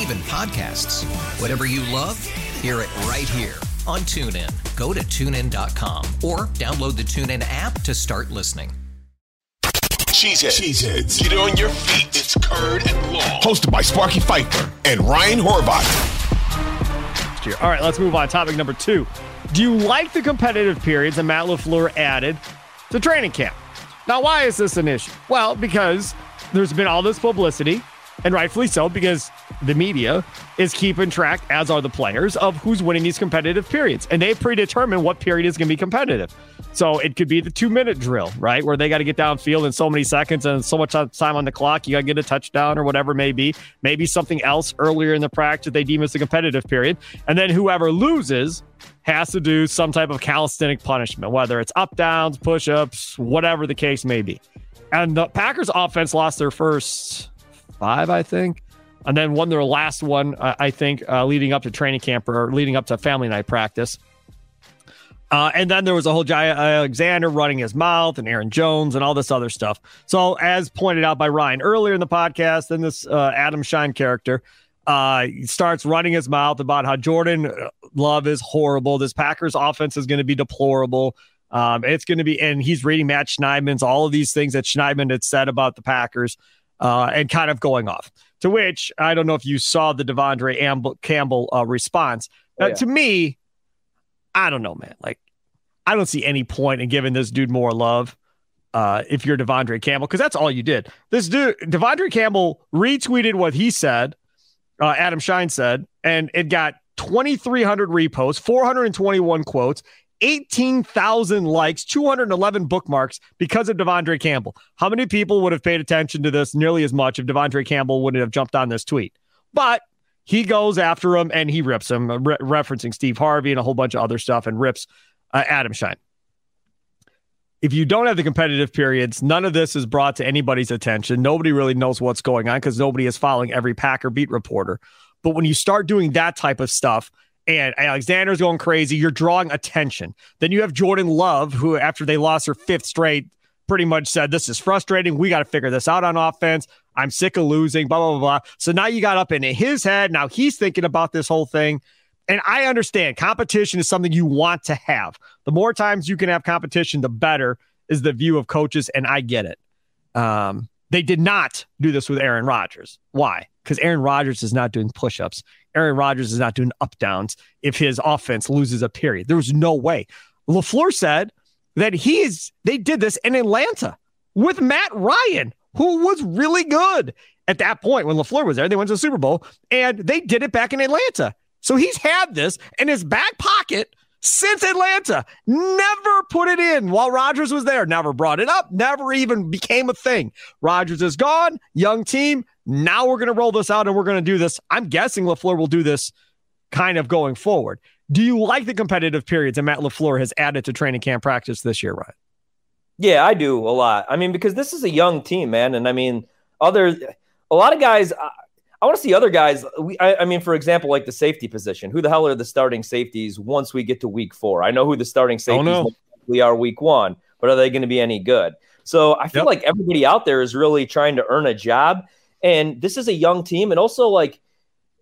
even podcasts. Whatever you love, hear it right here on TuneIn. Go to tunein.com or download the TuneIn app to start listening. Cheeseheads. Cheeseheads. Get on your feet. It's Curd and Long. Hosted by Sparky Fifer and Ryan Horvat. All right, let's move on. Topic number two. Do you like the competitive periods that Matt LaFleur added to training camp? Now, why is this an issue? Well, because there's been all this publicity, and rightfully so, because the media is keeping track, as are the players, of who's winning these competitive periods. And they predetermine what period is going to be competitive. So it could be the two minute drill, right? Where they got to get downfield in so many seconds and so much time on the clock. You got to get a touchdown or whatever it may be. Maybe something else earlier in the practice they deem as a competitive period. And then whoever loses has to do some type of calisthenic punishment, whether it's up downs, push ups, whatever the case may be. And the Packers offense lost their first five, I think and then won their last one, uh, I think, uh, leading up to training camp or leading up to family night practice. Uh, and then there was a whole Jaire Alexander running his mouth and Aaron Jones and all this other stuff. So, as pointed out by Ryan earlier in the podcast, then this uh, Adam Schein character uh, starts running his mouth about how Jordan Love is horrible. This Packers offense is going to be deplorable. Um, it's going to be, and he's reading Matt Schneidman's all of these things that Schneidman had said about the Packers uh, and kind of going off. To which I don't know if you saw the De'Vondre Amb- Campbell uh, response. Oh, yeah. to me, I don't know, man. Like, I don't see any point in giving this dude more love. Uh, if you're De'Vondre Campbell, because that's all you did. This dude, De'Vondre Campbell, retweeted what he said. Uh, Adam Schein said, and it got 2,300 reposts, 421 quotes, 18,000 likes, 211 bookmarks because of De'Vondre Campbell. How many people would have paid attention to this nearly as much if De'Vondre Campbell wouldn't have jumped on this tweet? But he goes after him and he rips him, re- referencing Steve Harvey and a whole bunch of other stuff, and rips uh, Adam Schein. If you don't have the competitive periods, none of this is brought to anybody's attention. Nobody really knows what's going on because nobody is following every Packer beat reporter. But when you start doing that type of stuff, and Alexander's going crazy. You're drawing attention. Then you have Jordan Love, who, after they lost their fifth straight, pretty much said, This is frustrating. We got to figure this out on offense. I'm sick of losing, blah, blah, blah, blah. So now you got up into his head. Now he's thinking about this whole thing. And I understand competition is something you want to have. The more times you can have competition, the better is the view of coaches. And I get it. Um, they did not do this with Aaron Rodgers. Why? Because Aaron Rodgers is not doing push ups. Aaron Rodgers is not doing up downs if his offense loses a period. There was no way. LaFleur said that he is, they did this in Atlanta with Matt Ryan, who was really good at that point when LaFleur was there. They went to the Super Bowl and they did it back in Atlanta. So he's had this in his back pocket since Atlanta. Never put it in while Rodgers was there. Never brought it up. Never even became a thing. Rodgers is gone. Young team. Now we're going to roll this out and we're going to do this. I'm guessing LaFleur will do this kind of going forward. Do you like the competitive periods that Matt LaFleur has added to training camp practice this year, Ryan? Yeah, I do a lot. I mean, because this is a young team, man. And I mean, other, a lot of guys, I, want to see other guys. We, I, I, mean, for example, like the safety position. Who the hell are the starting safeties once we get to week four? I know who the starting oh, safeties we are week one, but are they going to be any good? So I feel yep. like everybody out there is really trying to earn a job. And this is a young team. And also, like,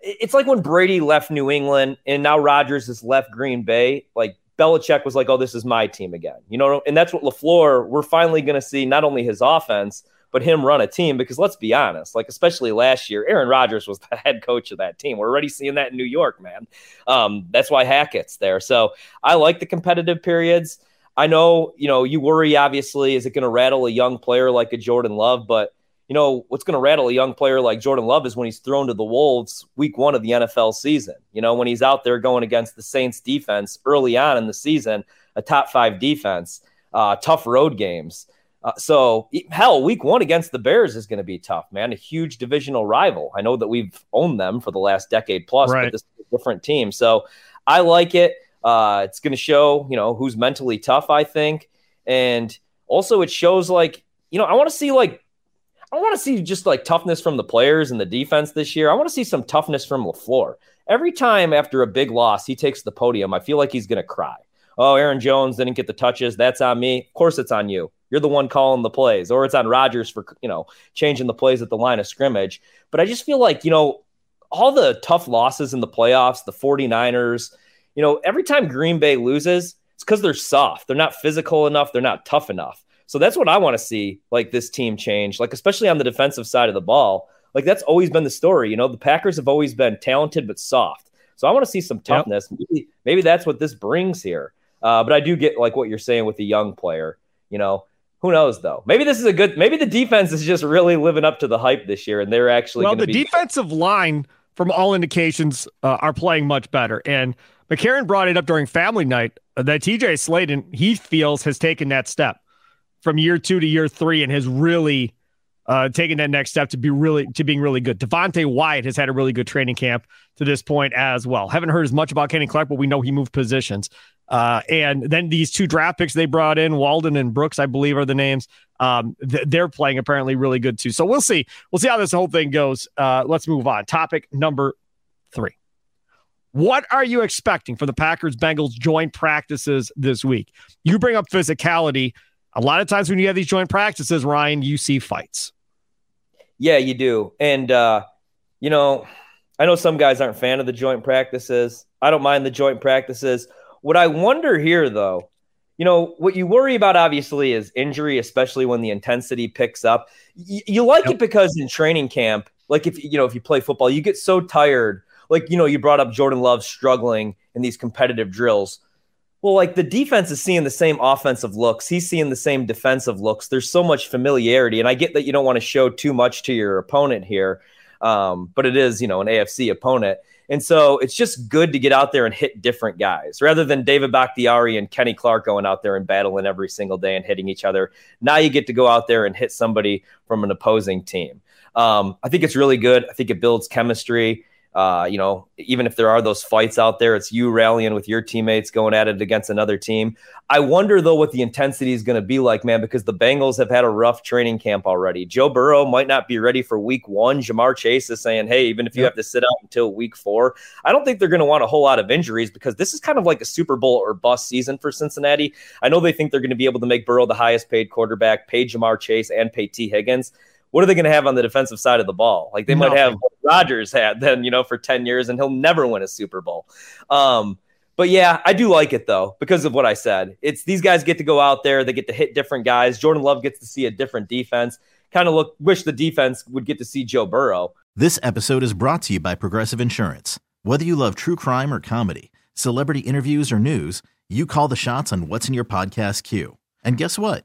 it's like when Brady left New England and now Rodgers has left Green Bay. Like, Belichick was like, oh, this is my team again. You know, and that's what LaFleur, we're finally going to see not only his offense, but him run a team because let's be honest, like especially last year, Aaron Rodgers was the head coach of that team. We're already seeing that in New York, man. Um, that's why Hackett's there. So I like the competitive periods. I know, you know, you worry obviously, is it going to rattle a young player like a Jordan Love? But you know, what's going to rattle a young player like Jordan Love is when he's thrown to the Wolves week one of the NFL season. You know, when he's out there going against the Saints defense early on in the season, a top five defense, uh, tough road games. Uh, so hell, week one against the Bears is going to be tough, man. A huge divisional rival. I know that we've owned them for the last decade plus, Right. but this is a different team. So I like it. Uh, it's going to show, you know, who's mentally tough. I think, and also it shows like, you know, I want to see like, I want to see just like toughness from the players and the defense this year. I want to see some toughness from LaFleur. Every time after a big loss, he takes the podium. I feel like he's going to cry. Oh, Aaron Jones didn't get the touches. That's on me. Of course, it's on you. You're the one calling the plays, or it's on Rodgers for you know changing the plays at the line of scrimmage. But I just feel like you know all the tough losses in the playoffs, the 49ers, you know, every time Green Bay loses, it's because they're soft. They're not physical enough. They're not tough enough. So that's what I want to see, like this team change, like especially on the defensive side of the ball. Like that's always been the story. You know, the Packers have always been talented but soft. So I want to see some toughness. Maybe, maybe that's what this brings here. Uh, but I do get like what you're saying with the young player. You know, who knows though? Maybe this is a good. Maybe the defense is just really living up to the hype this year, and they're actually well, the be. defensive line, from all indications, uh, are playing much better. And McCarron brought it up during family night uh, that TJ Slaton, he feels, has taken that step from year two to year three and has really uh, taken that next step to be really to being really good. Devonte Wyatt has had a really good training camp to this point as well. Haven't heard as much about Kenny Clark, but we know he moved positions. Uh, and then these two draft picks they brought in, Walden and Brooks, I believe, are the names. Um, th- they're playing apparently really good too. So we'll see. We'll see how this whole thing goes. Uh, let's move on. Topic number three. What are you expecting for the Packers Bengals joint practices this week? You bring up physicality. A lot of times when you have these joint practices, Ryan, you see fights. Yeah, you do. And uh, you know, I know some guys aren't fan of the joint practices. I don't mind the joint practices. What I wonder here though, you know, what you worry about obviously is injury, especially when the intensity picks up. Y- you like Yep. it because in training camp, like if you know, if you play football, you get so tired. Like, you know, you brought up Jordan Love struggling in these competitive drills. Well, like the defense is seeing the same offensive looks. He's seeing the same defensive looks. There's so much familiarity. And I get that you don't want to show too much to your opponent here, um, but it is, you know, an AFC opponent. And so it's just good to get out there and hit different guys rather than David Bakhtiari and Kenny Clark going out there and battling every single day and hitting each other. Now you get to go out there and hit somebody from an opposing team. Um, I think it's really good. I think it builds chemistry. Uh, you know, even if there are those fights out there, it's you rallying with your teammates going at it against another team. I wonder though what the intensity is going to be like, man, because the Bengals have had a rough training camp already. Joe Burrow might not be ready for week one. Ja'Marr Chase is saying, hey, even if you have to sit out until week four, I don't think they're going to want a whole lot of injuries because this is kind of like a Super Bowl or bust season for Cincinnati. I know they think they're going to be able to make Burrow the highest paid quarterback, pay Ja'Marr Chase, and pay Tee Higgins what are they going to have on the defensive side of the ball? Like they might have Nothing. what Rodgers had then, you know, for 10 years and he'll never win a Super Bowl. Um, but yeah, I do like it though, because of what I said. It's these guys get to go out there, they get to hit different guys. Jordan Love gets to see a different defense. Kind of look wish the defense would get to see Joe Burrow. This episode is brought to you by Progressive Insurance. Whether you love true crime or comedy, celebrity interviews or news, you call the shots on what's in your podcast queue. And guess what?